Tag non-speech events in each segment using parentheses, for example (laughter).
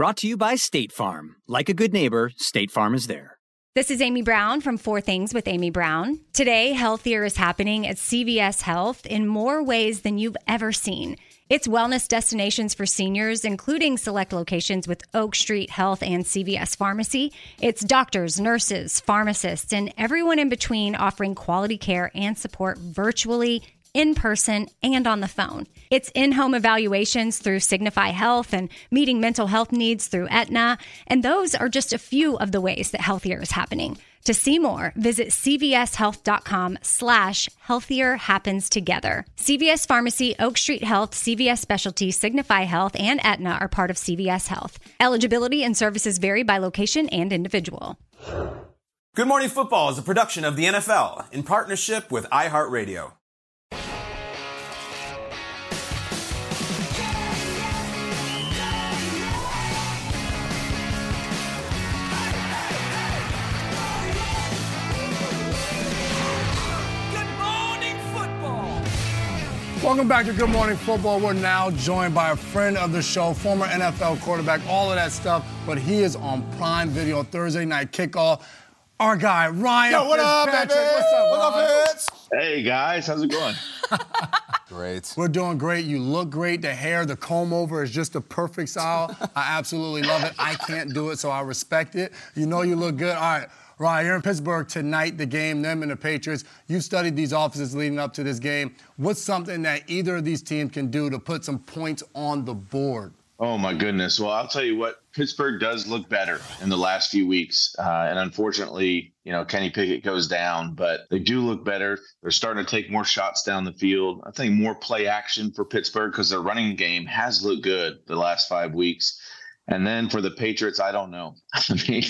Brought to you by State Farm. Like a good neighbor, State Farm is there. This is Amy Brown from Four Things with Amy Brown. Today, Healthier is happening at CVS Health in more ways than you've ever seen. It's wellness destinations for seniors, including select locations with Oak Street Health and CVS Pharmacy. It's doctors, nurses, pharmacists, and everyone in between offering quality care and support virtually in person and on the phone. It's in home evaluations through Signify Health and meeting mental health needs through Aetna. And those are just a few of the ways that healthier is happening. To see more, visit cvshealth.com slash healthier happens together. CVS Pharmacy, Oak Street Health, CVS Specialty, Signify Health, and Aetna are part of CVS Health. Eligibility and services vary by location and individual. Good Morning Football is a production of the NFL in partnership with iHeartRadio. Welcome back to Good Morning Football. We're now joined by a friend of the show, former NFL quarterback, all of that stuff, but he is on Prime Video Thursday night kickoff. Our guy, Ryan. Yo, what up, baby? What's up, What up, Fitz? Hey guys, how's it going? (laughs) Great. We're doing great. You look great. The hair, the comb over is just the perfect style. I absolutely love it. I can't do it, so I respect it. You know you look good. All right. Ryan, you're in Pittsburgh tonight, the game, them and the Patriots. You studied these offices leading up to this game. What's something that either of these teams can do to put some points on the board? Oh my goodness. Well, I'll tell you what, Pittsburgh does look better in the last few weeks. Uh, and unfortunately, you know, Kenny Pickett goes down, but they do look better. They're starting to take more shots down the field. I think more play action for Pittsburgh because their running game has looked good the last five weeks. And then for the Patriots, I don't know. (laughs) I mean,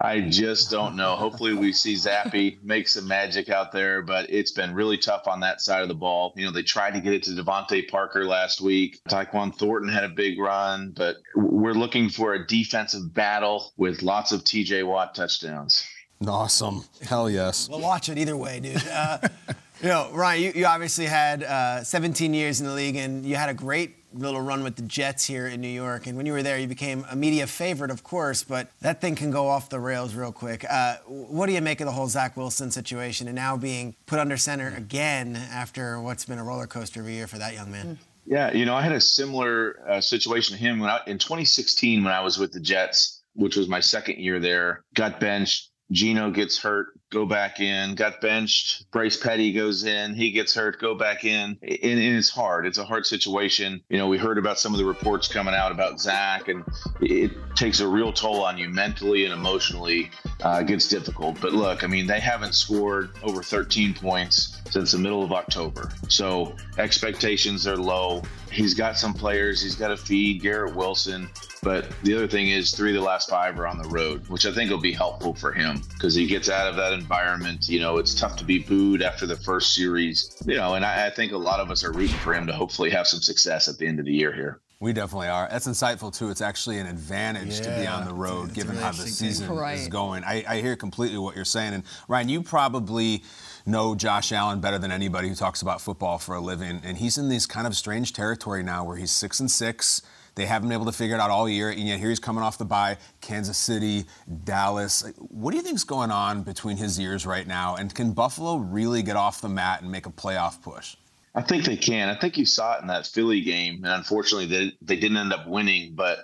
I just don't know. Hopefully, we see Zappe make some magic out there, but it's been really tough on that side of the ball. You know, they tried to get it to DeVante Parker last week. Tyquan Thornton had a big run, but we're looking for a defensive battle with lots of TJ Watt touchdowns. Awesome. Hell yes. We'll watch it either way, dude. Uh, (laughs) you know, Ryan, you, you obviously had uh, 17 years in the league, and you had a great little run with the Jets here in New York. And when you were there, you became a media favorite, of course, but that thing can go off the rails real quick. Uh, what do you make of the whole Zach Wilson situation and now being put under center again after what's been a roller coaster of a year for that young man? Yeah, you know, I had a similar uh, situation to him when I, in 2016 when I was with the Jets, which was my second year there. Got benched. Geno gets hurt, go back in. Got benched. Bryce Petty goes in. He gets hurt, go back in. And, and it's hard. It's a hard situation. You know, we heard about some of the reports coming out about Zach, and it takes a real toll on you mentally and emotionally. Uh, it gets difficult. But look, I mean, they haven't scored over 13 points since the middle of October. So expectations are low. He's got some players. He's got to feed Garrett Wilson. But the other thing is, three of the last five are on the road, which I think will be helpful for him because he gets out of that environment. You know, it's tough to be booed after the first series. You know, and I, I think a lot of us are rooting for him to hopefully have some success at the end of the year here. We definitely are. That's insightful too. It's actually an advantage to be on the road, given really how the season thing. is going. I, I hear completely what you're saying. And Ryan, you probably know Josh Allen better than anybody who talks about football for a living. And he's in this kind of strange territory now, where he's six and six. They haven't been able to figure it out all year, and yet here he's coming off the bye. Kansas City, Dallas. What do you think's going on between his ears right now? And can Buffalo really get off the mat and make a playoff push? I think they can. I think you saw it in that Philly game, and unfortunately, they they didn't end up winning. But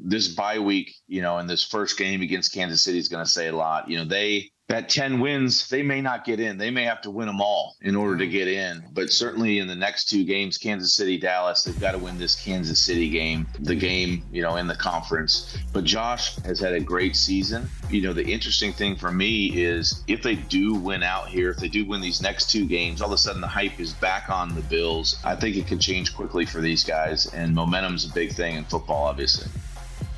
this bye week, you know, in this first game against Kansas City is going to say a lot. You know, they that 10 wins, they may not get in. They may have to win them all in order to mm. get in. But certainly in the next two games, Kansas City, Dallas, they've got to win this Kansas City game, the game, you know, in the conference. But Josh has had a great season. You know, the interesting thing for me is if they do win out here, if they do win these next two games, all of a sudden the hype is back on the Bills. I think it can change quickly for these guys. And momentum's a big thing in football, obviously.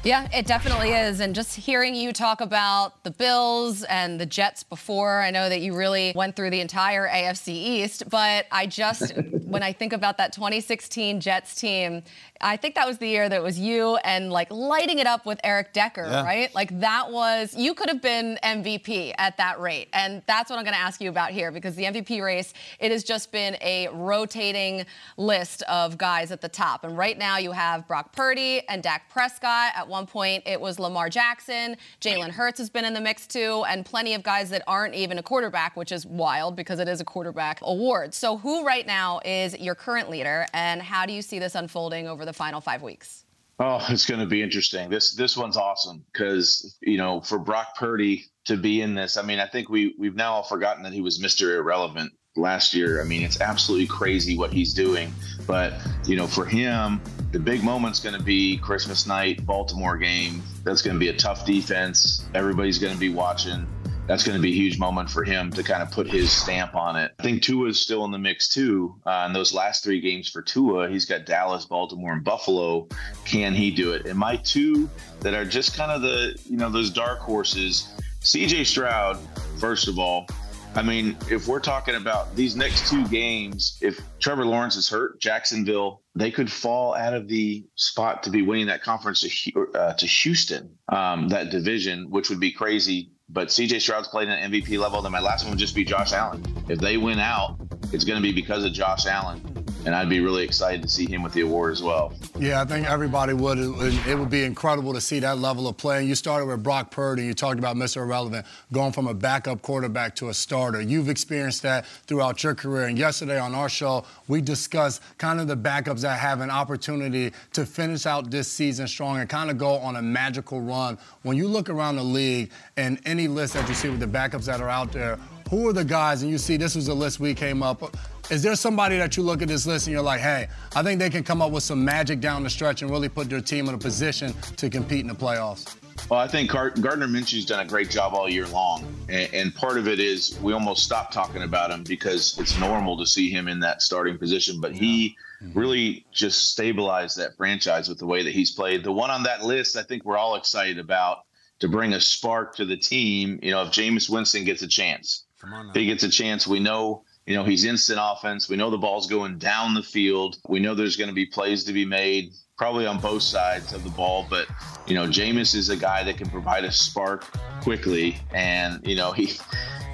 Yeah, it definitely is. And just hearing you talk about the Bills and the Jets before, I know that you really went through the entire AFC East. But I just, (laughs) when I think about that 2016 Jets team, I think that was the year that was you and like lighting it up with Eric Decker, yeah. right? Like that was, you could have been MVP at that rate. And that's what I'm going to ask you about here because the MVP race, it has just been a rotating list of guys at the top. And right now you have Brock Purdy and Dak Prescott. At one point it was Lamar Jackson. Jalen Hurts has been in the mix too, and plenty of guys that aren't even a quarterback, which is wild because it is a quarterback award. So who right now is your current leader and how do you see this unfolding over the final five weeks? Oh, it's going to be interesting. This this one's awesome because you know for Brock Purdy to be in this, I mean, I think we we've now all forgotten that he was Mr. Irrelevant last year. I mean, it's absolutely crazy what he's doing. But you know, for him, the big moment's going to be Christmas night, Baltimore game. That's going to be a tough defense. Everybody's going to be watching that's going to be a huge moment for him to kind of put his stamp on it. I think Tua is still in the mix too. Uh, in those last three games for Tua, he's got Dallas, Baltimore, and Buffalo. Can he do it? And my two that are just kind of the you know those dark horses, C.J. Stroud. First of all, I mean, if we're talking about these next two games, if Trevor Lawrence is hurt, Jacksonville, they could fall out of the spot to be winning that conference to, uh, to Houston, um, that division, which would be crazy but CJ Stroud's played at MVP level. Then my last one would just be Josh Allen. If they win out, it's going to be because of Josh Allen and I'd be really excited to see him with the award as well. Yeah, I think everybody would. It would be incredible to see that level of play. And you started with Brock Purdy. You talked about Mr. Irrelevant going from a backup quarterback to a starter. You've experienced that throughout your career. And yesterday on our show, we discussed kind of the backups that have an opportunity to finish out this season strong and kind of go on a magical run. When you look around the league and any list that you see with the backups that are out there, who are the guys, and you see this was a list we came up is there somebody that you look at this list and you're like, hey, I think they can come up with some magic down the stretch and really put their team in a position to compete in the playoffs? Well, I think Gardner Minshew's done a great job all year long, and, and, part of it is we almost stopped talking about him because it's normal to see him in that starting position. But he mm-hmm. really just stabilized that franchise with the way that he's played. The one on that list, I think we're all excited about to bring a spark to the team. You know, if Jameis Winston gets a chance, if he gets a chance, we know you know, he's instant offense. We know the ball's going down the field. We know there's going to be plays to be made, probably on both sides of the ball. But, you know, Jameis is a guy that can provide a spark quickly. And, you know, he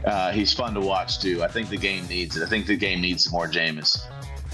uh, he's fun to watch, too. I think the game needs it. I think the game needs more Jameis.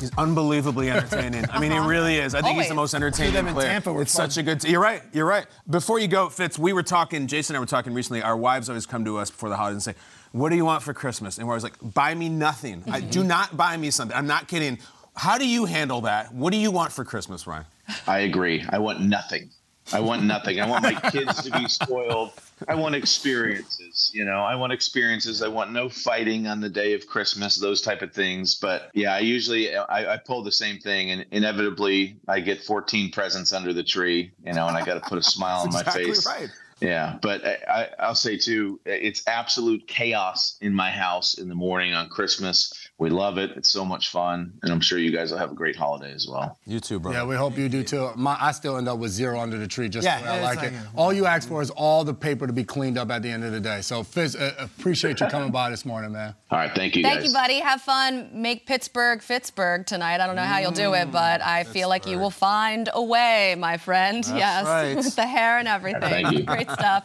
He's unbelievably entertaining. I mean, he really is. I think Always. he's the most entertaining player. Tampa it's fun. such a good. T- you're right. You're right. Before you go, Fitz, we were talking. Jason and I were talking recently. Our wives always come to us before the holidays and say, what do you want for Christmas? And we're always like, buy me nothing. Mm-hmm. I, do not buy me something. I'm not kidding. How do you handle that? What do you want for Christmas, Ryan? I agree. I want nothing. I want nothing. I want my (laughs) kids to be spoiled. I want experiences, you know. I want experiences. I want no fighting on the day of Christmas, those type of things. But yeah, I usually I, I pull the same thing, and inevitably I get 14 presents under the tree, you know, and I got to put a smile on my (laughs) exactly face. Right. Yeah, but I, will say too, it's absolute chaos in my house in the morning on Christmas. We love it. It's so much fun, and I'm sure you guys will have a great holiday as well. You too, bro. Yeah, we hope you do too. My, I still end up with zero under the tree, just yeah, the way I like it. All you ask for is all the paper to be cleaned up at the end of the day. So, Fitz, uh, appreciate you coming by this morning, man. All right, thank you. Thank guys. you, buddy. Have fun. Make Pittsburgh Pittsburgh tonight. I don't know how you'll do it, but I feel like you will find a way, my friend. That's yes, right. with (laughs) the hair and everything. Thank you. Great stuff.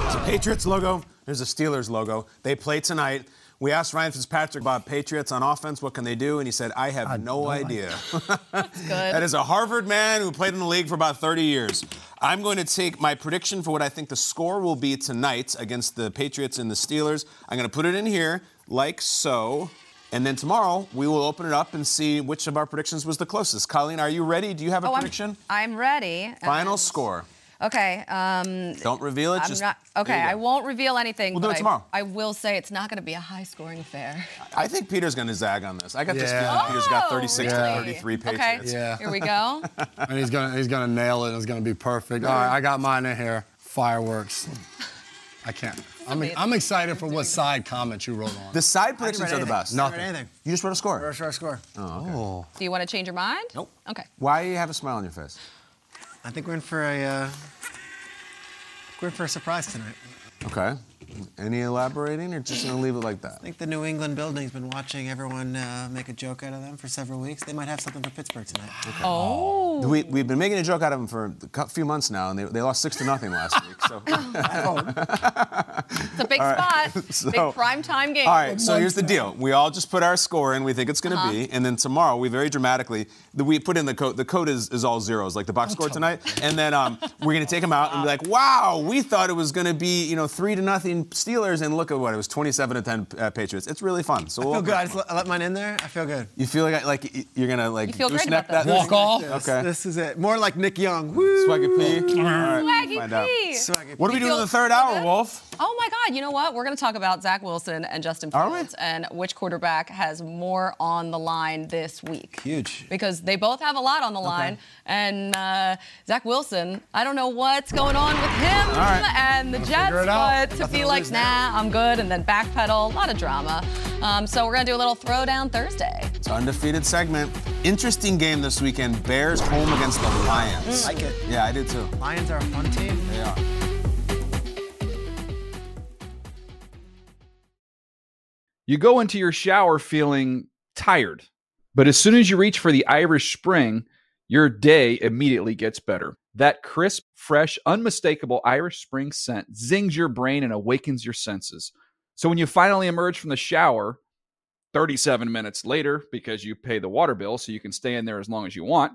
There's a Patriots logo. There's a Steelers logo. They play tonight. We asked Ryan Fitzpatrick about Patriots on offense. What can they do? And he said, I have I no, idea. (laughs) That's good. that is a Harvard man who played in the league for about 30 years. I'm going to take my prediction for what I think the score will be tonight against the Patriots and the Steelers. I'm going to put it in here like so. And then tomorrow we will open it up and see which of our predictions was the closest. Colleen, are you ready? Do you have a Oh, I'm- prediction? I'm ready. Final And- score. Okay. Um, Don't reveal it. I'm just not, okay. I won't reveal anything. We'll do but it I- tomorrow. I, will say it's not going to be a high-scoring affair. I think Peter's going to zag on this. I got this Yeah. feeling Peter's got Oh, 36 really? to 33 Okay. Yeah. Here we go. (laughs) (laughs) and he's gonna he's gonna nail it. It's gonna be perfect. All right, I got mine in here. Fireworks. I can't. I'm. I'm excited for what side comments you wrote on. The side predictions are the best. Nothing. anything. You just wrote a score. First our score. Oh. Do you want to change your mind? Nope. Okay. Why do you have a smile on your face? I think we're in for a uh, we're in for a surprise tonight. Okay. Any elaborating, or just going to leave it like that? I think the New England building's been watching everyone uh, make a joke out of them for several weeks. They might have something for Pittsburgh tonight. Oh. We, we've been making a joke out of them for a cou- few months now, and they, they lost six to nothing last week. So, (laughs) It's a big spot. (laughs) So- big prime time game. all right. So here's the deal: we all just put our score in. We think it's going to Uh-huh. be, and then tomorrow we very dramatically we put in the code. The code is, is all zeros, like the box score tonight, and then um, we're going to take them out and be like, "Wow, we thought it was going to be you know three to nothing Steelers, and look at what it was, 27 to 10 uh, Patriots. It's really fun. So I we'll, feel good. I just let, let mine in there. I feel good. You feel like like you're gonna like You feel great gooseneck about that. that Walk off. Okay. This is it. More like Nick Young. Woo. Swaggy P. All right, Swaggy find out. P. Swaggy What do we You do in the third hour. Wolfe? Oh my God! You know what? We're going to talk about Zach Wilson and Justin Are? Fields and which quarterback has more on the line this week. Huge. Because they both have a lot on the line, and uh, Zach Wilson, I don't know what's going on with him right. and the Jets, figure it out. but to be like, nah, I'm good, and then backpedal, a lot of drama. Um, so we're gonna do a little throwdown Thursday. It's undefeated segment. Interesting game this weekend. Bears home against the Lions. Mm, like it. Yeah, I do too. Lions are a fun team. They are. You go into your shower feeling tired, but as soon as you reach for the Irish Spring, your day immediately gets better. That crisp, fresh, unmistakable Irish Spring scent zings your brain and awakens your senses. So when you finally emerge from the shower, 37 minutes later, because you pay the water bill so you can stay in there as long as you want,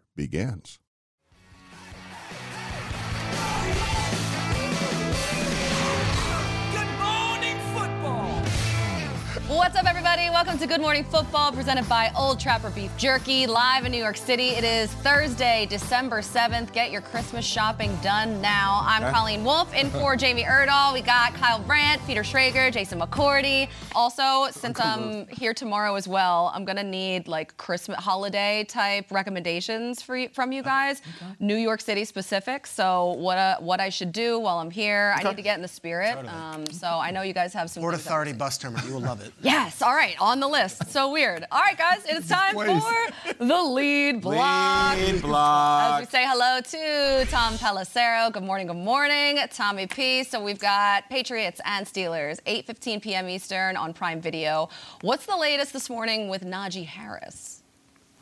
begins. What's up, everybody? Welcome to Good Morning Football, presented by Old Trapper Beef Jerky, live in New York City. It is Thursday, December 7th. Get your Christmas shopping done now. I'm Okay. Colleen Wolfe, in (laughs) for Jamie Erdahl. We got Kyle Brandt, Peter Schrager, Jason McCourty. Also, since I'm here tomorrow as well, I'm gonna need like Christmas holiday type recommendations for you, from you guys, New York City specific. So what uh, what I should do while I'm here? I need to get in the spirit. Um, so I know you guys have some. Port Authority bus terminal. You will love it. (laughs) Yes, all right, on the list. So weird. All right, guys, it is time Please. for the lead block. Lead As block. we say hello to Tom Pelissero. Good morning, good morning, Tommy P. So we've got Patriots and Steelers, 8:15 p.m. Eastern on Prime Video. What's the latest this morning with Najee Harris?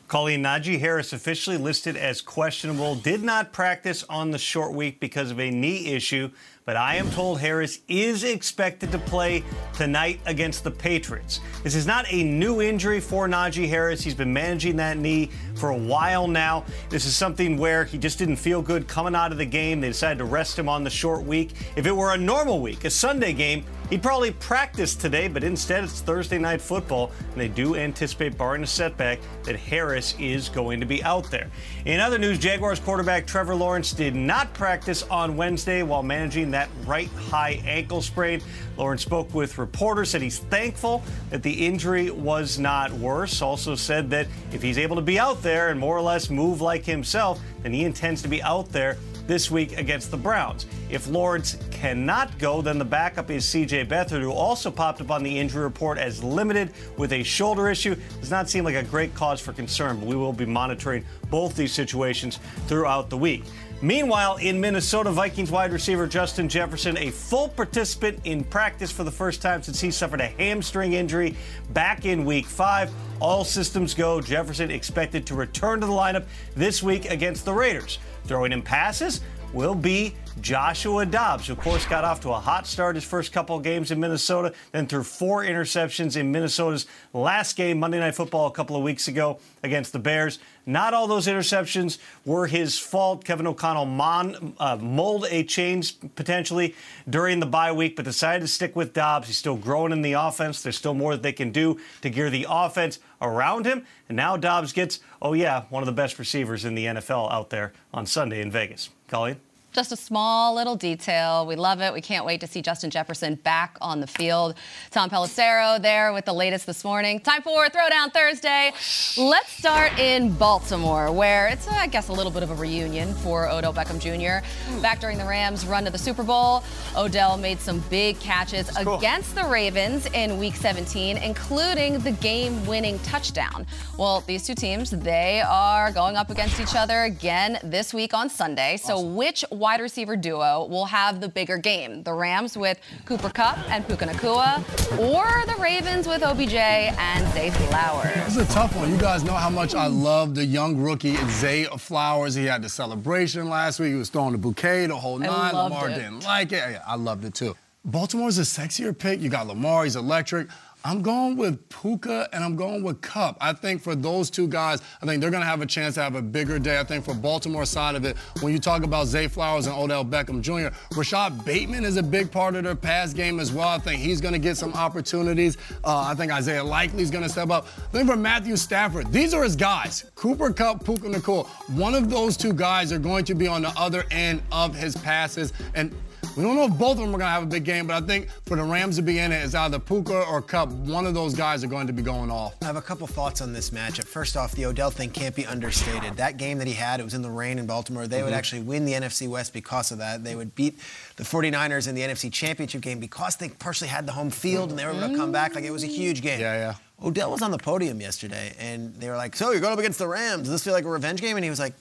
Colleen Najee Harris officially listed as questionable, did not practice on the short week because of a knee issue, but I am told Harris is expected to play tonight against the Patriots. This is not a new injury for Najee Harris. He's been managing that knee for a while now. This is something where he just didn't feel good coming out of the game. They decided to rest him on the short week. If it were a normal week, a Sunday game, He'd probably practice today, but instead it's Thursday night football, and they do anticipate, barring a setback, that Harris is going to be out there. In other news, Jaguars quarterback Trevor Lawrence did not practice on Wednesday while managing that right high ankle sprain. Lawrence spoke with reporters, said he's thankful that the injury was not worse. Also said that if he's able to be out there and more or less move like himself, then he intends to be out there this week against the Browns. If Lawrence cannot go, then the backup is CJ Beathard, who also popped up on the injury report as limited with a shoulder issue. Does not seem like a great cause for concern, but we will be monitoring both these situations throughout the week. Meanwhile, in Minnesota, Vikings wide receiver Justin Jefferson, a full participant in practice for the first time since he suffered a hamstring injury back in week five. All systems go. Jefferson expected to return to the lineup this week against the Raiders. Throwing in passes will be Joshua Dobbs, of course, got off to a hot start his first couple of games in Minnesota, then threw four interceptions in Minnesota's last game, Monday Night Football, a couple of weeks ago against the Bears. Not all those interceptions were his fault. Kevin O'Connell mon, uh, mold a change potentially during the bye week, but decided to stick with Dobbs. He's still growing in the offense. There's still more that they can do to gear the offense around him. And now Dobbs gets, oh, yeah, one of the best receivers in the NFL out there on Sunday in Vegas. Colleen? Just a small little detail. We love it. We can't wait to see Justin Jefferson back on the field. Tom Pelissero there with the latest this morning. Time for Throwdown Thursday. Let's start in Baltimore, where it's, I guess, a little bit of a reunion for Odell Beckham Jr. Hmm. Back during the Rams' run to the Super Bowl, Odell made some big catches cool. against the Ravens in Week 17, including the game-winning touchdown. Well, these two teams, they are going up against each other again this week on Sunday. So awesome. which wide receiver duo will have the bigger game? The Rams with Cooper Kupp and Puka Nacua, or the Ravens with OBJ and Zay Flowers? This is a tough one. You guys know how much I love the young rookie Zay Flowers. He had the celebration last week. He was throwing the bouquet the whole nine. Lamar it. didn't like it. I loved it too. Baltimore's a sexier pick. You got Lamar, he's electric. I'm going with Puka and I'm going with Kupp. I think for those two guys, I think they're going to have a chance to have a bigger day. I think for Baltimore side of it, when you talk about Zay Flowers and Odell Beckham Jr., Rashod Bateman is a big part of their pass game as well. I think he's going to get some opportunities. Uh, I think Isaiah Likely is going to step up. Then for Matthew Stafford, these are his guys. Cooper Kupp, Puka Nacua. One of those two guys are going to be on the other end of his passes. And we don't know if both of them are going to have a big game, but I think for the Rams to be in it, it's either Puka or Kupp. One of those guys are going to be going off. I have a couple thoughts on this matchup. First off, the Odell thing can't be understated. That game that he had, it was in the rain in Baltimore. They mm-hmm. would actually win the NFC West because of that. They would beat the 49ers in the NFC Championship game because they partially had the home field and they were able to come back. Like it was a huge game. Yeah, yeah. Odell was on the podium yesterday, and they were like, "So you're going up against the Rams? Does this feel like a revenge game?" And he was like,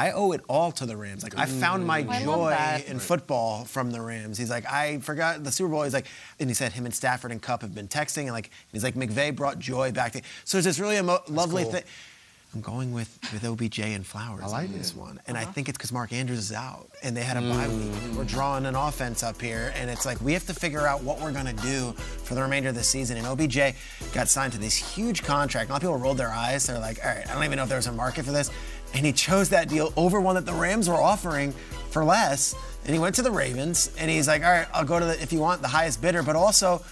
I owe it all to the Rams. Like I found my I joy in football from the Rams. He's like, I forgot the Super Bowl. He's like, and he said him and Stafford and Kupp have been texting, and like he's like McVay brought joy back. To, so it's this really emo- lovely cool. thing. I'm going with with OBJ and Flowers I like this it. one, and uh-huh. I think it's because Mark Andrews is out, and they had a mm. bye week. We're drawing an offense up here, and it's like we have to figure out what we're gonna do for the remainder of the season. And OBJ got signed to this huge contract. A lot of people rolled their eyes. They're like, all right, I don't even know if there's a market for this and he chose that deal over one that the Rams were offering for less. And he went to the Ravens, and he's like, all right, I'll go to the, if you want, the highest bidder, but also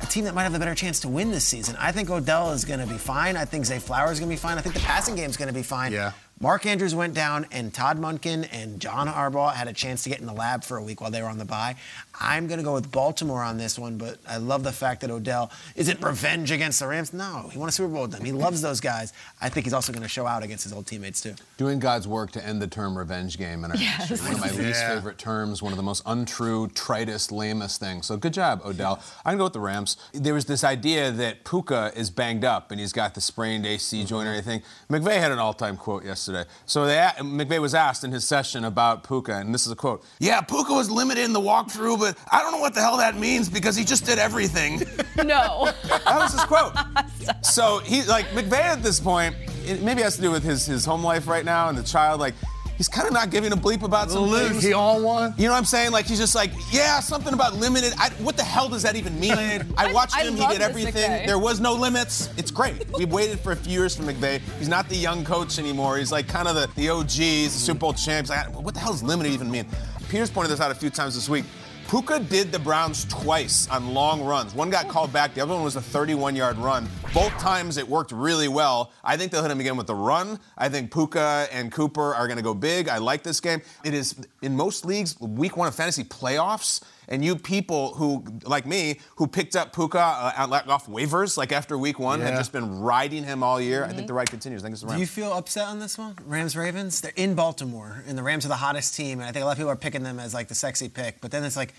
a team that might have a better chance to win this season. I think Odell is going to be fine. I think Zay Flowers is going to be fine. I think the passing game is going to be fine. Yeah. Mark Andrews went down, and Todd Monken and John Harbaugh had a chance to get in the lab for a week while they were on the bye. I'm going to go with Baltimore on this one, but I love the fact that Odell is it revenge against the Rams? No, he won a Super Bowl with them. He loves those guys. I think he's also going to show out against his old teammates too. Doing God's work to end the term revenge game in our yes. One of my (laughs) least favorite terms, one of the most untrue, tritest, lamest things. So good job, Odell. I'm going to go with the Rams. There was this idea that Puka is banged up and he's got the sprained AC joint or anything. McVay had an all-time quote yesterday. So they, McVay was asked in his session about Puka, and this is a quote. Yeah, Puka was limited in the walkthrough, but I don't know what the hell that means because he just did everything. (laughs) No. that was his quote. so he, like, McVay at this point, it maybe has to do with his, his home life right now and the child, like, he's kind of not giving a bleep about some Luke, things. he on one? You know what I'm saying? Like he's just like, yeah, something about limited. I, what the hell does that even mean? (laughs) I watched I him. He did everything. McVay. There was no limits. It's great. We've waited for a few years for McVay. He's not the young coach anymore. He's like kind of the, the OG. He's the Super Bowl champs. Like, what the hell does limited even mean? Peters pointed this out a few times this week. Puka did the Browns twice on long runs. One got called back. The other one was a 31-yard run. Both times it worked really well. I think they'll hit him again with the run. I think Puka and Cooper are going to go big. I like this game. It is in most leagues week one of fantasy playoffs. And you people who, like me, who picked up Puka uh, off waivers, like after week one, have Yeah. just been riding him all year. I think the ride continues. I think it's the Do you feel upset on this one? Rams Ravens? They're in Baltimore, and the Rams are the hottest team, and I think a lot of people are picking them as like the sexy pick. But then it's like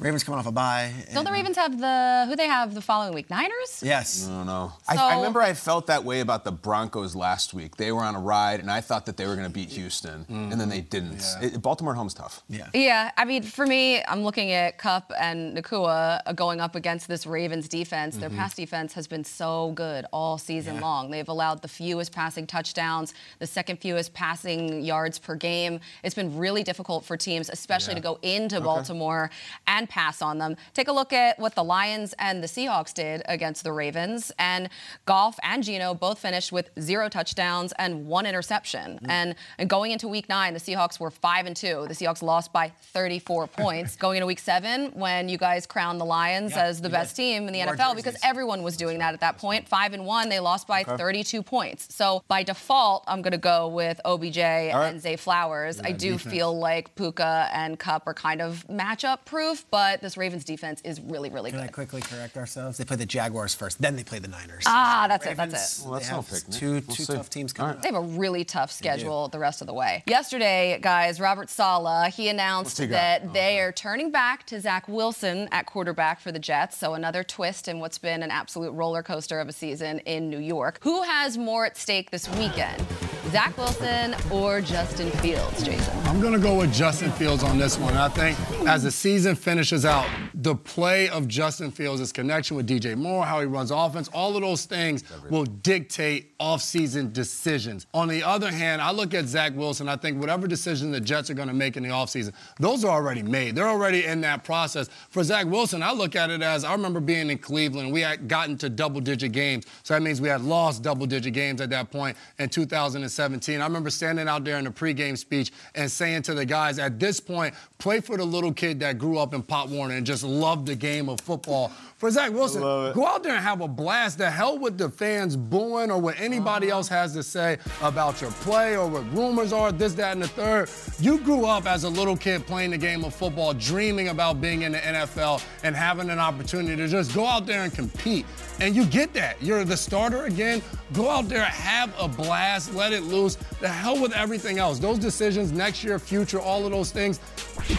Ravens coming off a bye. Don't the Ravens have the who they have the following week? Niners? Yes. I don't know. I, I remember I felt that way about the Broncos last week. They were on a ride, and I thought that they were going to beat Houston, and then they didn't. It- Baltimore at home's tough. Yeah. Yeah, I mean, for me, I'm looking at Kupp and Nacua uh, going up against this Ravens defense. Their Mm-hmm. pass defense has been so good all season long. They've allowed the fewest passing touchdowns, the second fewest passing yards per game. It's been really difficult for teams, especially to go into Baltimore and pass on them. Take a look at what the Lions and the Seahawks did against the Ravens. And Goff and Geno both finished with zero touchdowns and one interception. And, and going into week nine, the Seahawks were five and two. The Seahawks lost by 34 (laughs) points. Going into week seven, when you guys crowned the Lions Yeah, as the best did. team in the NFL because everyone was doing that at that point. Five and one, they lost by 32 points. So by default, I'm going to go with OBJ and Zay Flowers. I do feel like Puka and Kupp are kind of matchup proof, but this Ravens defense is really, really good. Can I quickly correct ourselves? They play the Jaguars first, then they play the Niners. Ah, that's it. That's it. Well, that's they no have pick, Two, We'll two see. tough teams coming They up. have a really tough schedule the rest of the way. Yesterday, guys, Robert Saleh, he announced he got? that they are turning back to Zach Wilson at quarterback for the Jets. So another twist in what's been an absolute roller coaster of a season in New York. Who has more at stake this weekend? Zach Wilson or Justin Fields, Jason? I'm going to go with Justin Fields on this one. I think as the season finishes out, the play of Justin Fields, his connection with DJ Moore, how he runs offense, all of those things will dictate offseason decisions. On the other hand, I look at Zach Wilson, I think whatever decision the Jets are going to make in the offseason, those are already made. They're already in that process. For Zach Wilson, I look at it as I remember being in Cleveland, we had gotten to double digit games. So that means we had lost double digit games at that point in 2017. I remember standing out there in the pregame speech and saying to the guys, at this point, play for the little kid that grew up in Pop Warner and just love the game of football. For Zach Wilson, go out there and have a blast. The hell with the fans booing or what anybody uh-huh. else has to say about your play or what rumors are, this, that, and the third. You grew up as a little kid playing the game of football, dreaming about being in the NFL and having an opportunity to just go out there and compete. And you get that. You're the starter again. Go out there, have a blast, let it loose. The hell with everything else. Those decisions, next year, future, all of those things,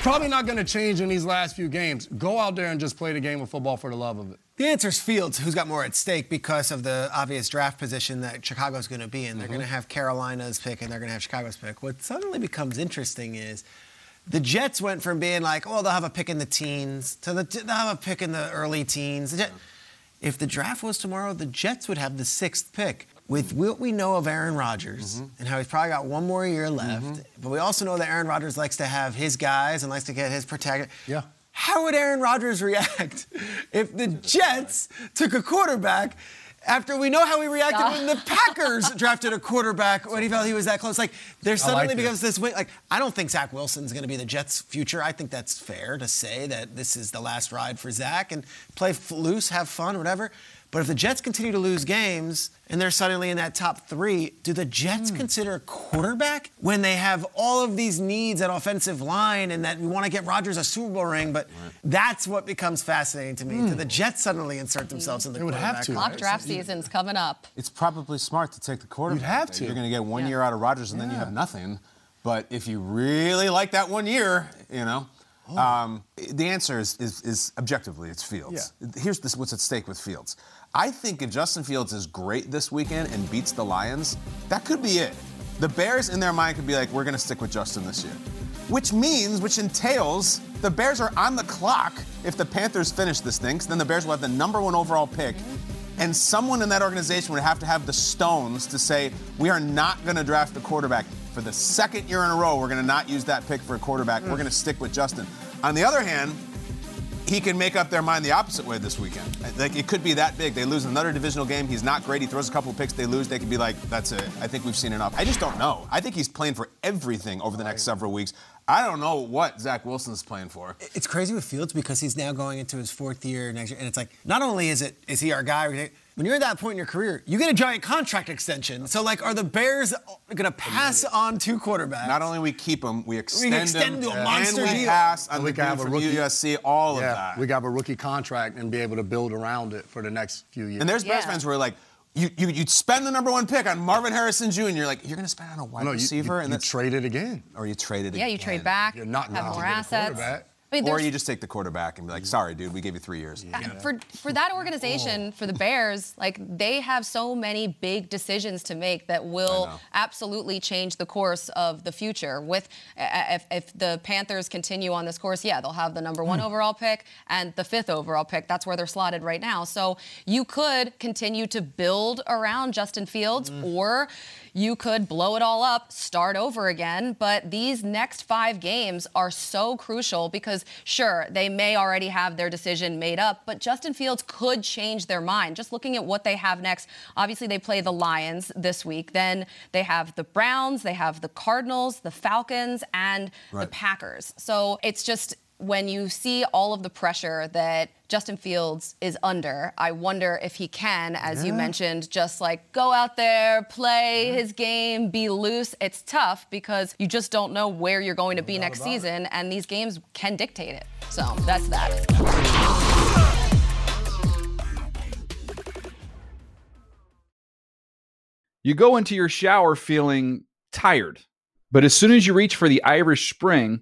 probably not going to change in these last few games. Go out there and just play the game of football for the love of it. The answer is Fields, who's got more at stake because of the obvious draft position that Chicago's going to be in. They're Mm-hmm. going to have Carolina's pick and they're going to have Chicago's pick. What suddenly becomes interesting is the Jets went from being like, oh, they'll have a pick in the teens to the, they'll have a pick in the early teens. The if the draft was tomorrow, the Jets would have the sixth pick. With what we know of Aaron Rodgers Mm-hmm. and how he's probably got one more year left, but we also know that Aaron Rodgers likes to have his guys and likes to get his protection. Yeah. How would Aaron Rodgers react (laughs) if the Jets took a quarterback after we know how he reacted when the (laughs) Packers drafted a quarterback when he felt he was that close? Like, there suddenly like becomes this wing. Like, I don't think Zach Wilson's going to be the Jets' future. I think that's fair to say that this is the last ride for Zach and play loose, have fun, whatever. But if the Jets continue to lose games and they're suddenly in that top three, do the Jets consider a quarterback when they have all of these needs at offensive line and that we want to get Rodgers a Super Bowl ring? But that's what becomes fascinating to me. Do the Jets suddenly insert themselves in the They would have quarterback to. Mock draft season's coming up. It's probably smart to take the quarterback. You'd have to. You're going to get one Yeah. year out of Rodgers, and then you have nothing. But if you really like that one year, you know, um, the answer is, is, is objectively it's Fields. Here's this, what's at stake with Fields. I think if Justin Fields is great this weekend and beats the Lions, that could be it. The Bears, in their mind, could be like, we're going to stick with Justin this year. Which means, which entails, the Bears are on the clock if the Panthers finish this thing. then the Bears will have the number one overall pick. And someone in that organization would have to have the stones to say, we are not going to draft a quarterback. for the second year in a row, we're going to not use that pick for a quarterback. We're going to stick with Justin. On the other hand, he can make up their mind the opposite way this weekend. Like it could be that big. They lose another divisional game. He's not great. He throws a couple picks. They lose. They could be like, that's it. I think we've seen enough. I just don't know. I think he's playing for everything over the next several weeks. I don't know what Zach Wilson's playing for. It's crazy with Fields because he's now going into his fourth year next year, and it's like not only is it is he our guy. When you're at that point in your career, you get a giant contract extension. So, like, are the Bears going to pass on two quarterbacks? Not only we keep them, we extend, extend him, to a monster and we deal. pass on And we the can have a from rookie- USC, all yeah, of that. we got a rookie contract and be able to build around it for the next few years. And there's Bears fans who are like, you, you, you'd spend the number one pick on Marvin Harrison Jr. You're like, you're going to spend on a wide No, receiver? you- and you that's trade it again. Or you trade it again. Yeah, you trade back, You're not have not more to get a assets. Quarterback. I mean, or you just take the quarterback and be like, sorry, dude, we gave you three years. for for that organization, for the Bears, like they have so many big decisions to make that will absolutely change the course of the future. With uh, if, if the Panthers continue on this course, yeah, they'll have the number one overall pick and the fifth overall pick. That's where they're slotted right now. So you could continue to build around Justin Fields, or you could blow it all up, start over again. But these next five games are so crucial because, sure, they may already have their decision made up, but Justin Fields could change their mind. Just looking at what they have next, obviously, they play the Lions this week. Then they have the Browns, they have the Cardinals, the Falcons, and the Packers. So it's just when you see all of the pressure that Justin Fields is under, I wonder if he can, as you mentioned, just like go out there, play his game, be loose. It's tough because you just don't know where you're going to be next season, and these games can dictate it. So that's that. You go into your shower feeling tired, but as soon as you reach for the Irish Spring,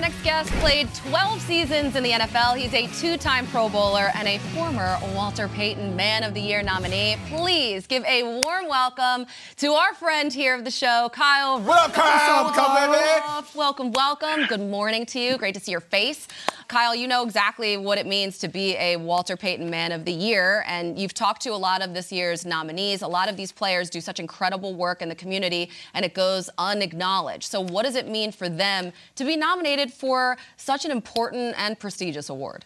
Our next guest played 12 seasons in the NFL. He's a two time Pro Bowler and a former Walter Payton Man of the Year nominee. Please give a warm welcome to our friend here of the show, Kyle. What up, Kyle? Baby? Welcome, welcome. Good morning to you. Great to see your face. Kyle, you know exactly what it means to be a Walter Payton Man of the Year, and you've talked to a lot of this year's nominees. A lot of these players do such incredible work in the community, and it goes unacknowledged. So, what does it mean for them to be nominated for such an important and prestigious award?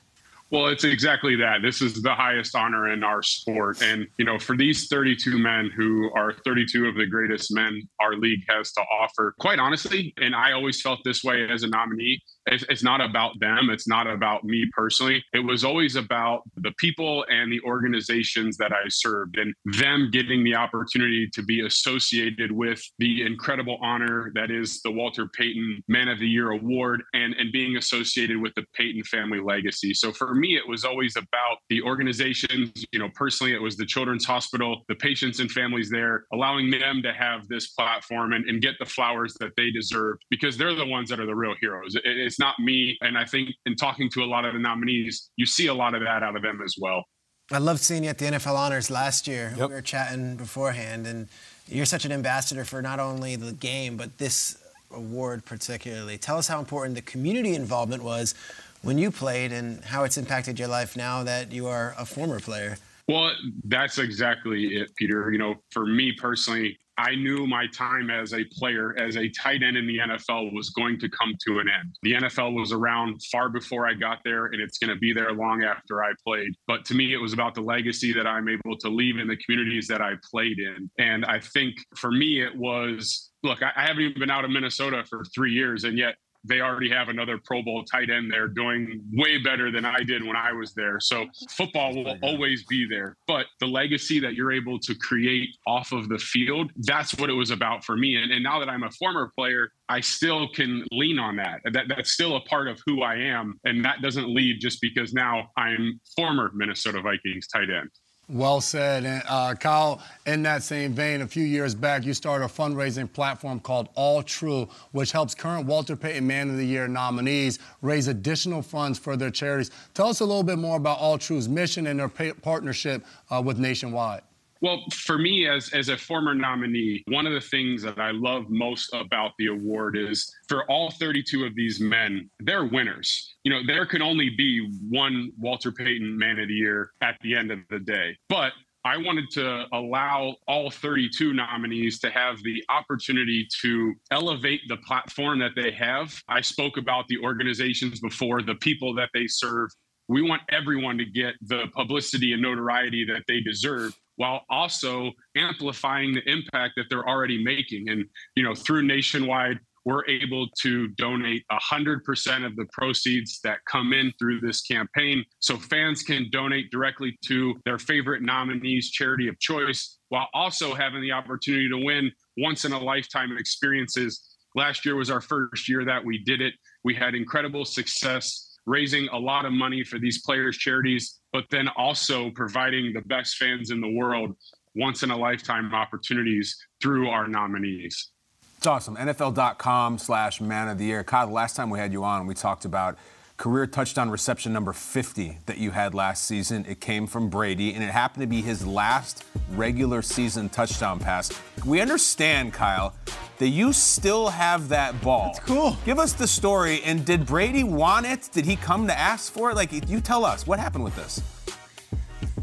Well, it's exactly that. This is the highest honor in our sport. And, you know, for these 32 men who are 32 of the greatest men our league has to offer, quite honestly, and I always felt this way as a nominee, it's, it's not about them. It's not about me personally. It was always about the people and the organizations that I served and them getting the opportunity to be associated with the incredible honor that is the Walter Payton Man of the Year Award and, and being associated with the Payton family legacy. So for me, it was always about the organizations. You know, personally, it was the Children's Hospital, the patients and families there, allowing them to have this platform and, and get the flowers that they deserve because they're the ones that are the real heroes. It, it's not me. And I think in talking to a lot of the nominees, you see a lot of that out of them as well. I loved seeing you at the NFL Honors last year. Yep. We were chatting beforehand, and you're such an ambassador for not only the game, but this award particularly. Tell us how important the community involvement was when you played and how it's impacted your life now that you are a former player. Well, that's exactly it, Peter. You know, for me personally, I knew my time as a player, as a tight end in the NFL, was going to come to an end. The NFL was around far before I got there, and it's going to be there long after I played. But to me, it was about the legacy that I'm able to leave in the communities that I played in. And I think for me, it was look, I, haven't even been out of Minnesota for three years, and yet they already have another Pro Bowl tight end there doing way better than I did when I was there. So football will always be there. But the legacy that you're able to create off of the field, that's what it was about for me. And, and now that I'm a former player, I still can lean on that. that. That's still a part of who I am. And that doesn't leave just because now I'm former Minnesota Vikings tight end. Well said. And uh, Kyle, in that same vein, a few years back, you started a fundraising platform called Alltroo, which helps current Walter Payton Man of the Year nominees raise additional funds for their charities. Tell us a little bit more about Alltroo's mission and their partnership uh, with Nationwide. Well, for me, as as a former nominee, one of the things that I love most about the award is for all 32 of these men, they're winners. You know, there can only be one Walter Payton Man of the Year at the end of the day, but I wanted to allow all 32 nominees to have the opportunity to elevate the platform that they have. I spoke about the organizations before, the people that they serve. We want everyone to get the publicity and notoriety that they deserve while also amplifying the impact that they're already making. And, you know, through Nationwide, we're able to donate 100% of the proceeds that come in through this campaign. So fans can donate directly to their favorite nominees' charity of choice, while also having the opportunity to win once in a lifetime experiences. Last year was our first year that we did it. We had incredible success raising a lot of money for these players' charities, but then also providing the best fans in the world once in a lifetime opportunities through our nominees. It's awesome. NFL.com slash man of the year. Kyle, the last time we had you on, we talked about career touchdown reception number 50 that you had last season. It came from Brady, and it happened to be his last regular season touchdown pass. We understand, Kyle, that you still have that ball. That's cool. Give us the story. And did Brady want it? Did he come to ask for it? Like, you tell us what happened with this.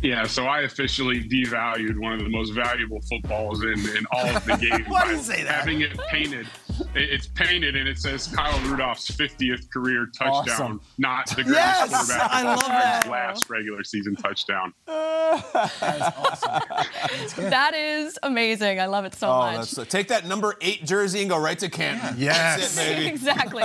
Yeah, so I officially devalued one of the most valuable footballs in, in all of the (laughs) games. Why do you by say that? Having it painted. It- It's painted and it says Kyle Rudolph's 50th career touchdown, Awesome. not the greatest Yes, quarterback I all love time's that. last regular season touchdown. (laughs) That is awesome. that is amazing. I love it so Oh, much. that's uh, take that number eight jersey and go right to Canton. Yes. That's it, baby. (laughs) exactly.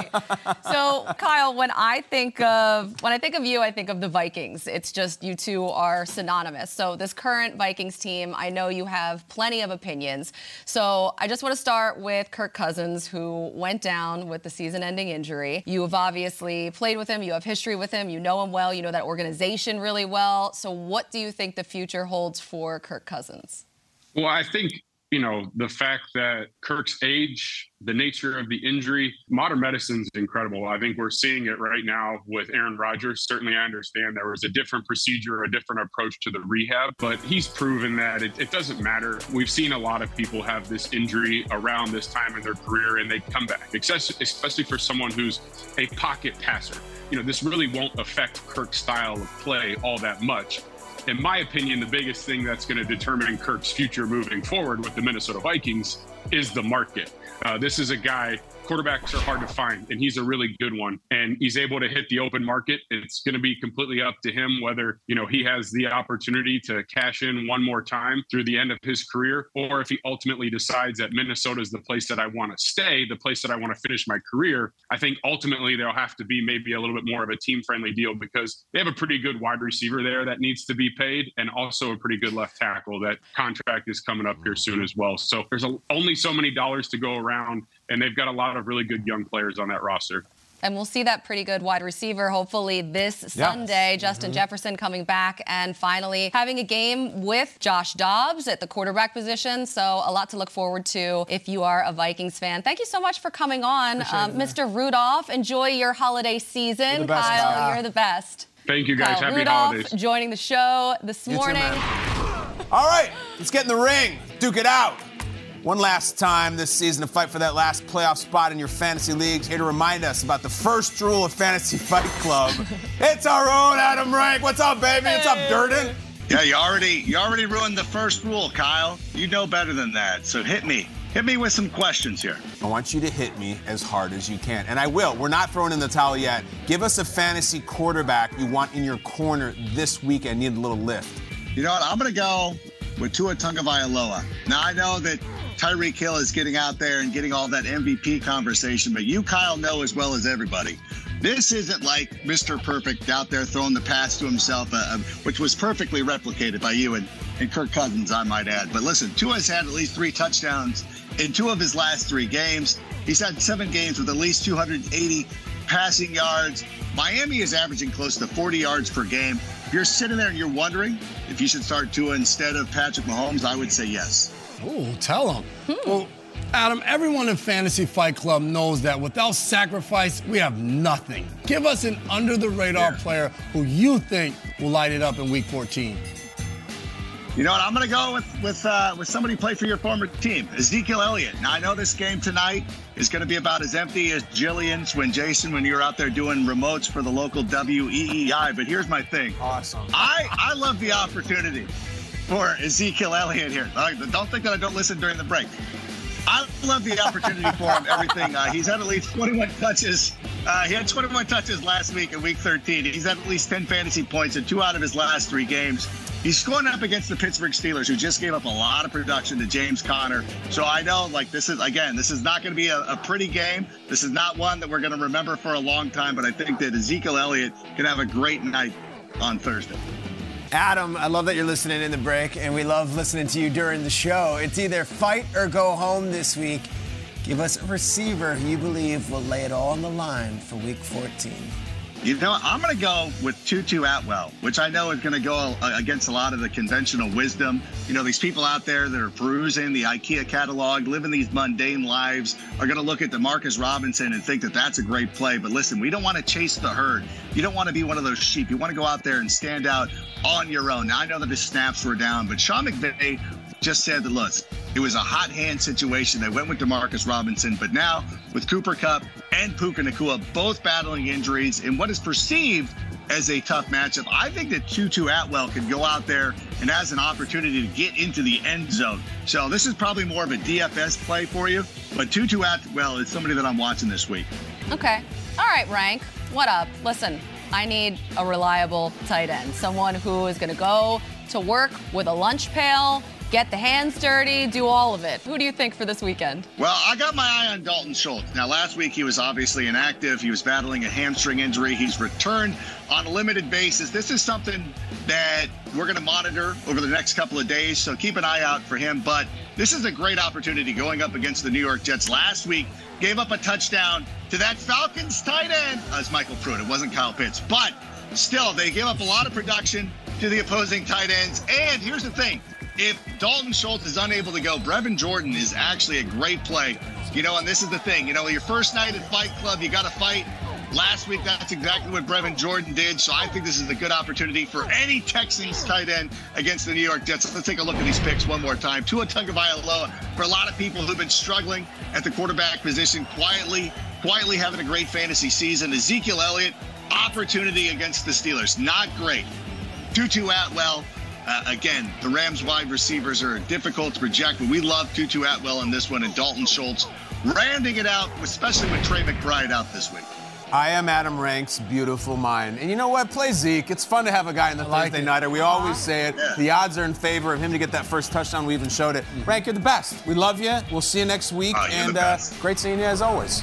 So, Kyle, when I think of when I think of you, I think of the Vikings. It's just you two are synonymous. So, this current Vikings team, I know you have plenty of opinions. So, I just want to start with Kirk Cousins, who went down with the season-ending injury. You have obviously played with him. You have history with him. You know him well. You know that organization really well. So, what do you think the future holds for Kirk Cousins? Well, I think, you know, the fact that Kirk's age, the nature of the injury, modern medicine's incredible. I think we're seeing it right now with Aaron Rodgers. Certainly, I understand there was a different procedure, a different approach to the rehab, but he's proven that it, it doesn't matter. We've seen a lot of people have this injury around this time in their career and they come back, especially especially for someone who's a pocket passer. You know, this really won't affect Kirk's style of play all that much in my opinion, the biggest thing that's going to determine Kirk's future moving forward with the Minnesota Vikings is the market. Uh, this is a guy, quarterbacks are hard to find, and he's a really good one. And he's able to hit the open market. It's going to be completely up to him whether, you know, he has the opportunity to cash in one more time through the end of his career, or if he ultimately decides that Minnesota is the place that I want to stay, the place that I want to finish my career. I think ultimately there'll have to be maybe a little bit more of a team friendly deal because they have a pretty good wide receiver there that needs to be paid, and also a pretty good left tackle. That contract is coming up here soon as well. So there's a, only so many dollars to go around, and they've got a lot of really good young players on that roster. And we'll see that pretty good wide receiver hopefully this Sunday. Justin Jefferson coming back and finally having a game with Josh Dobbs at the quarterback position. So a lot to look forward to if you are a Vikings fan. Thank you so much for coming on, um, Mr. Rudolph. Enjoy your holiday season. You're best, Kyle, Kyle. you're the best. Thank you, guys. Kyle Happy Rudolph holidays. joining the show this You too, morning. All right, let's get in the ring. Duke it out. One last time this season to fight for that last playoff spot in your fantasy leagues. Here to remind us about the first rule of Fantasy Fight Club. (laughs) it's our own Adam Rank. What's up, baby? What's up, Durden? Yeah, you already you already ruined the first rule, Kyle. You know better than that. So hit me. Hit me with some questions here. I want you to hit me as hard as you can. And I will. We're not throwing in the towel yet. Give us a fantasy quarterback you want in your corner this weekend. Need a little lift. You know what? I'm gonna go with Tua Tagovailoa. Now I know that Tyreek Hill is getting out there and getting all that MVP conversation, but you, Kyle, know as well as everybody. This isn't like Mr. Perfect out there throwing the pass to himself, uh, uh, which was perfectly replicated by you and, and Kirk Cousins, I might add. But listen, Tua's had at least three touchdowns in two of his last three games. He's had seven games with at least 280 passing yards. Miami is averaging close to 40 yards per game. If you're sitting there and you're wondering if you should start Tua instead of Patrick Mahomes, I would say yes. Ooh, tell him. Well, Adam, everyone in Fantasy Fight Club knows that without sacrifice, we have nothing. Give us an under the radar player who you think will light it up in week 14. You know what? I'm going to go with with uh, with somebody played for your former team, Ezekiel Elliott. Now I know this game tonight is going to be about as empty as Jillian's when Jason when you're out there doing remotes for the local WEEI. But here's my thing. Awesome. I I love the opportunity for Ezekiel Elliott here. Don't think that I don't listen during the break. I love the opportunity for him. Everything. Uh, he's had at least 21 touches. Uh, he had 21 touches last week in Week 13. He's had at least 10 fantasy points in two out of his last three games. He's going up against the Pittsburgh Steelers, who just gave up a lot of production to James Conner. So I know, like, this is again, this is not going to be a, a pretty game. This is not one that we're going to remember for a long time. But I think that Ezekiel Elliott can have a great night on Thursday. Adam, I love that you're listening in the break, and we love listening to you during the show. It's either fight or go home this week. Give us a receiver who you believe will lay it all on the line for week 14. You know, I'm going to go with Tutu Atwell, which I know is going to go against a lot of the conventional wisdom. You know, these people out there that are perusing the IKEA catalog, living these mundane lives, are going to look at Demarcus Robinson and think that that's a great play. But listen, we don't want to chase the herd. You don't want to be one of those sheep. You want to go out there and stand out on your own. Now, I know that his snaps were down, but Sean McVay just said that, look, it was a hot hand situation. They went with Demarcus Robinson, but now with Cooper Kupp and Puka Nacua both battling injuries in what is perceived as a tough matchup, I think that Tutu Atwell can go out there and has an opportunity to get into the end zone. So this is probably more of a DFS play for you, but Tutu Atwell is somebody that I'm watching this week. Okay. All right, Rank. What up? Listen, I need a reliable tight end, someone who is going to go to work with a lunch pail, get the hands dirty, do all of it. Who do you think for this weekend? Well, I got my eye on Dalton Schultz. Now, last week he was obviously inactive. He was battling a hamstring injury. He's returned on a limited basis. This is something that we're going to monitor over the next couple of days, so keep an eye out for him. But this is a great opportunity going up against the New York Jets. Last week, gave up a touchdown to that Falcons tight end. It's MyCole Pruitt. It wasn't Kyle Pitts. But still, they gave up a lot of production to the opposing tight ends. And here's the thing if Dalton Schultz is unable to go, Brevin Jordan is actually a great play. You know, and this is the thing. You know, your first night at Fight Club, you got to fight. Last week, that's exactly what Brevin Jordan did. So I think this is a good opportunity for any Texans tight end against the New York Jets. Let's take a look at these picks one more time. Tua Tagovailoa, for a lot of people who've been struggling at the quarterback position, quietly, quietly having a great fantasy season. Ezekiel Elliott, opportunity against the Steelers, not great. Tutu Atwell, uh, again, the Rams wide receivers are difficult to project, but we love Tutu Atwell in this one and Dalton Schultz rounding it out, especially with Trey McBride out this week. I am Adam Rank's beautiful mind. And you know what? Play Zeke. It's fun to have a guy in the Thursday Nighter. We always say it. The odds are in favor of him to get that first touchdown. We even showed it. Rank, you're the best. We love you. We'll see you next week. Oh, and uh, great seeing you as always.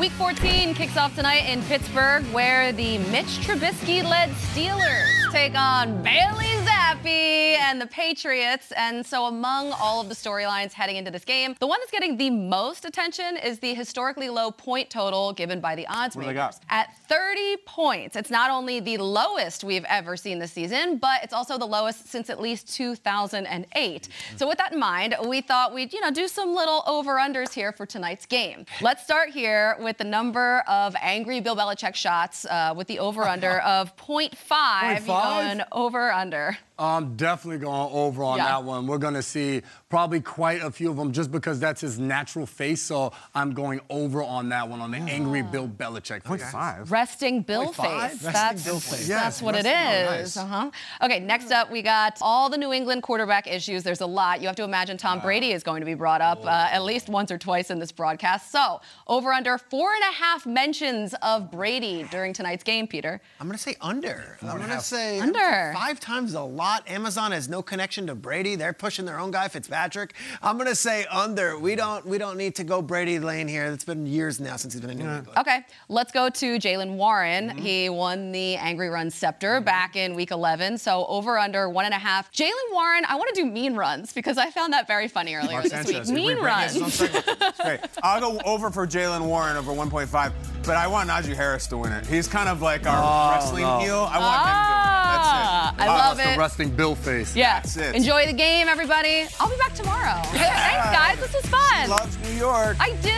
Week 14 kicks off tonight in Pittsburgh, where the Mitch Trubisky led Steelers take on Bailey Zappe and the Patriots. And so, among all of the storylines heading into this game, the one that's getting the most attention is the historically low point total given by the odds what makers. At 30 points, it's not only the lowest we've ever seen this season, but it's also the lowest since at least 2008. So, with that in mind, we thought we'd you know do some little over/unders here for tonight's game. Let's start here with the number of angry Bill Belichick shots uh, with the over/under (laughs) of 0.5. 0.5? Five? over under. I'm definitely going over on Yeah. that one. We're going to see probably quite a few of them just because that's his natural face. So I'm going over on that one on the angry Bill Belichick. Point five. Resting Bill Point five? face. Resting That's, Bill face. that's what it resting- oh, nice. Uh-huh. Okay, next up, we got all the New England quarterback issues. There's a lot. You have to imagine Tom Brady is going to be brought up uh, at least once or twice in this broadcast. So, over under four and a half mentions of Brady during tonight's game, Peter. I'm going to say under. I'm going to say Under. Five times is a lot. Amazon has no connection to Brady. They're pushing their own guy, Fitzpatrick. I'm going to say under. We don't we don't need to go Brady lane here. It's been years now since he's been in New England. Okay, let's go to Jaylen Warren. He won the Angry Run Scepter back in week 11. So over under one and a half. Jaylen Warren, I want to do mean runs because I found that very funny earlier Mark this Sanchez. week. Mean runs. It's great. (laughs) I'll go over for Jaylen Warren over 1.5, but I want Najee Harris to win it. He's kind of like our Oh, wrestling no. heel. I want Ah, him to win it. I That's it. love it. Resting Bill face. Yeah. That's it. Enjoy the game, everybody. I'll be back tomorrow. (laughs) Thanks, guys. This was fun. Loves New York. I do.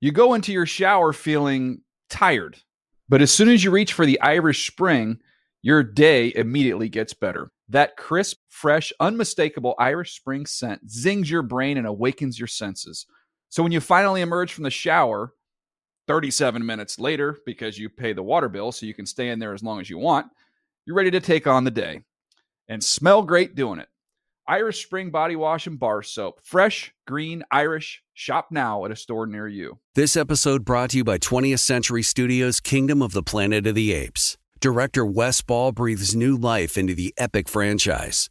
You go into your shower feeling tired, but as soon as you reach for the Irish Spring, your day immediately gets better. That crisp, fresh, unmistakable Irish Spring scent zings your brain and awakens your senses. So when you finally emerge from the shower, 37 minutes later, because you pay the water bill so you can stay in there as long as you want, you're ready to take on the day and smell great doing it. Irish Spring Body Wash and Bar Soap. Fresh, green, Irish. Shop now at a store near you. This episode brought to you by 20th Century Studios' Kingdom of the Planet of the Apes. Director Wes Ball breathes new life into the epic franchise.